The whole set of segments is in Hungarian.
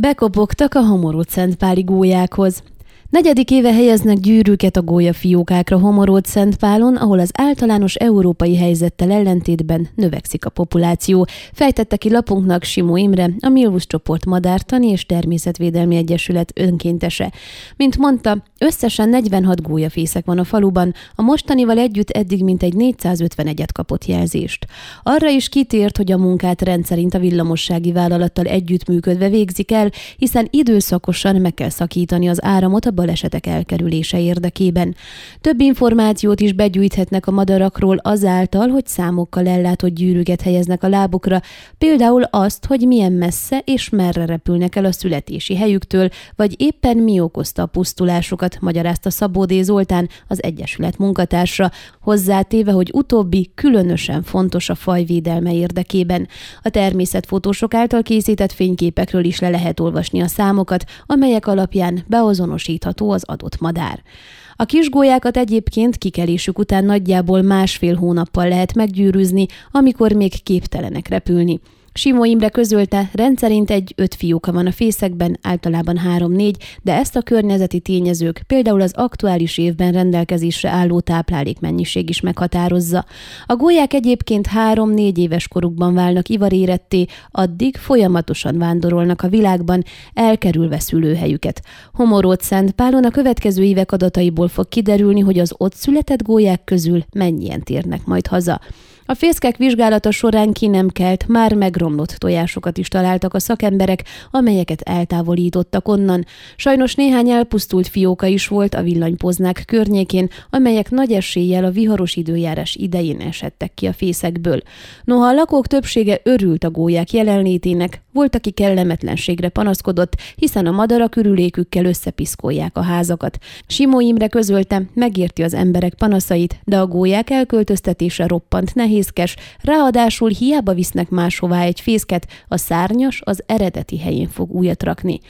Bekopogtak a homorút Szentpáli gólyákhoz. Negyedik éve helyeznek gyűrűket a gólyafiókákra Homoród Szentpálon, ahol az általános európai helyzettel ellentétben növekszik a populáció, fejtette ki lapunknak Simó Imre, a Milvus csoport Madártani és Természetvédelmi Egyesület önkéntese. Mint mondta, összesen 46 gólyafészek van a faluban, a mostanival együtt eddig mintegy 451-et kapott jelzést. Arra is kitért, hogy a munkát rendszerint a villamossági vállalattal együttműködve végzik el, hiszen időszakosan meg kell szakítani az áramot a balesetek elkerülése érdekében. Több információt is begyűjthetnek a madarakról azáltal, hogy számokkal ellátott gyűrűket helyeznek a lábukra, például azt, hogy milyen messze és merre repülnek el a születési helyüktől, vagy éppen mi okozta a pusztulásukat, magyarázta Szabó D. Zoltán, az Egyesület munkatársa, hozzátéve, hogy utóbbi különösen fontos a fajvédelme érdekében. A természetfotósok által készített fényképekről is le lehet olvasni a számokat, amelyek alapján beazonosítható látható az adott madár. A kisgólyákat egyébként kikelésük után nagyjából másfél hónappal lehet meggyűrűzni, amikor még képtelenek repülni. Simó Imre közölte, rendszerint egy öt fióka van a fészekben, általában három-négy, de ezt a környezeti tényezők, például az aktuális évben rendelkezésre álló táplálékmennyiség is meghatározza. A gólyák egyébként három-négy éves korukban válnak ivaréretté, addig folyamatosan vándorolnak a világban, elkerülve szülőhelyüket. Homorót Szent Pálon a következő évek adataiból fog kiderülni, hogy az ott született gólyák közül mennyien térnek majd haza. A fészkek vizsgálata során ki nem kelt, már megromlott tojásokat is találtak a szakemberek, amelyeket eltávolítottak onnan. Sajnos néhány elpusztult fióka is volt a villanypoznák környékén, amelyek nagy eséllyel a viharos időjárás idején esettek ki a fészekből. Noha a lakók többsége örült a gólyák jelenlétének, volt, aki kellemetlenségre panaszkodott, hiszen a madarak ürülékükkel összepiszkolják a házakat. Simó Imre közölte, megérti az emberek panaszait, de a gólyák elköltöztetése roppant nehéz, nehézkes, ráadásul hiába visznek máshová egy fészket, a szárnyas az eredeti helyén fog újat rakni.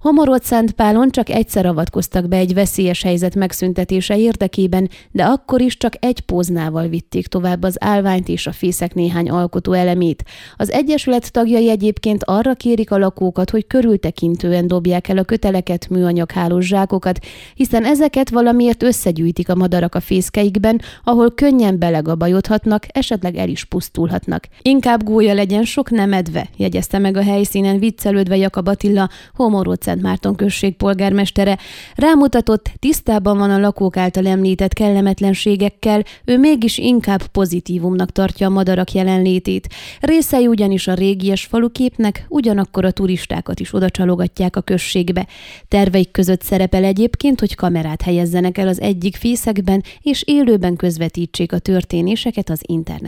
Homorot Szentpálon csak egyszer avatkoztak be egy veszélyes helyzet megszüntetése érdekében, de akkor is csak egy póznával vitték tovább az állványt és a fészek néhány alkotó elemét. Az Egyesület tagjai egyébként arra kérik a lakókat, hogy körültekintően dobják el a köteleket, műanyag hálós zsákokat, hiszen ezeket valamiért összegyűjtik a madarak a fészkeikben, ahol könnyen belegabajodhatnak, esetleg esetleg el is pusztulhatnak. Inkább gólya legyen, sok nem edve, jegyezte meg a helyszínen viccelődve Jakab Attila, Homorót Szent Márton község polgármestere. Rámutatott, tisztában van a lakók által említett kellemetlenségekkel, ő mégis inkább pozitívumnak tartja a madarak jelenlétét. Részei ugyanis a régies faluképnek, ugyanakkor a turistákat is oda csalogatják a községbe. Terveik között szerepel egyébként, hogy kamerát helyezzenek el az egyik fészekben, és élőben közvetítsék a történéseket az internet